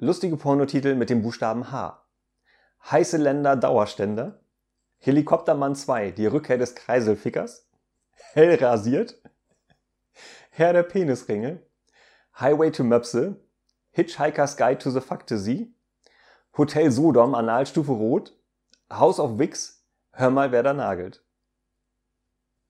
Lustige Pornotitel mit dem Buchstaben H. Heiße Länder Dauerständer. Helikoptermann 2, die Rückkehr des Kreiselfickers. Hell rasiert. Herr der Penisringe. Highway to Möpse. Hitchhiker's Guide to the Fantasy. Hotel Sodom, Analstufe Rot. House of Wix. Hör mal, wer da nagelt.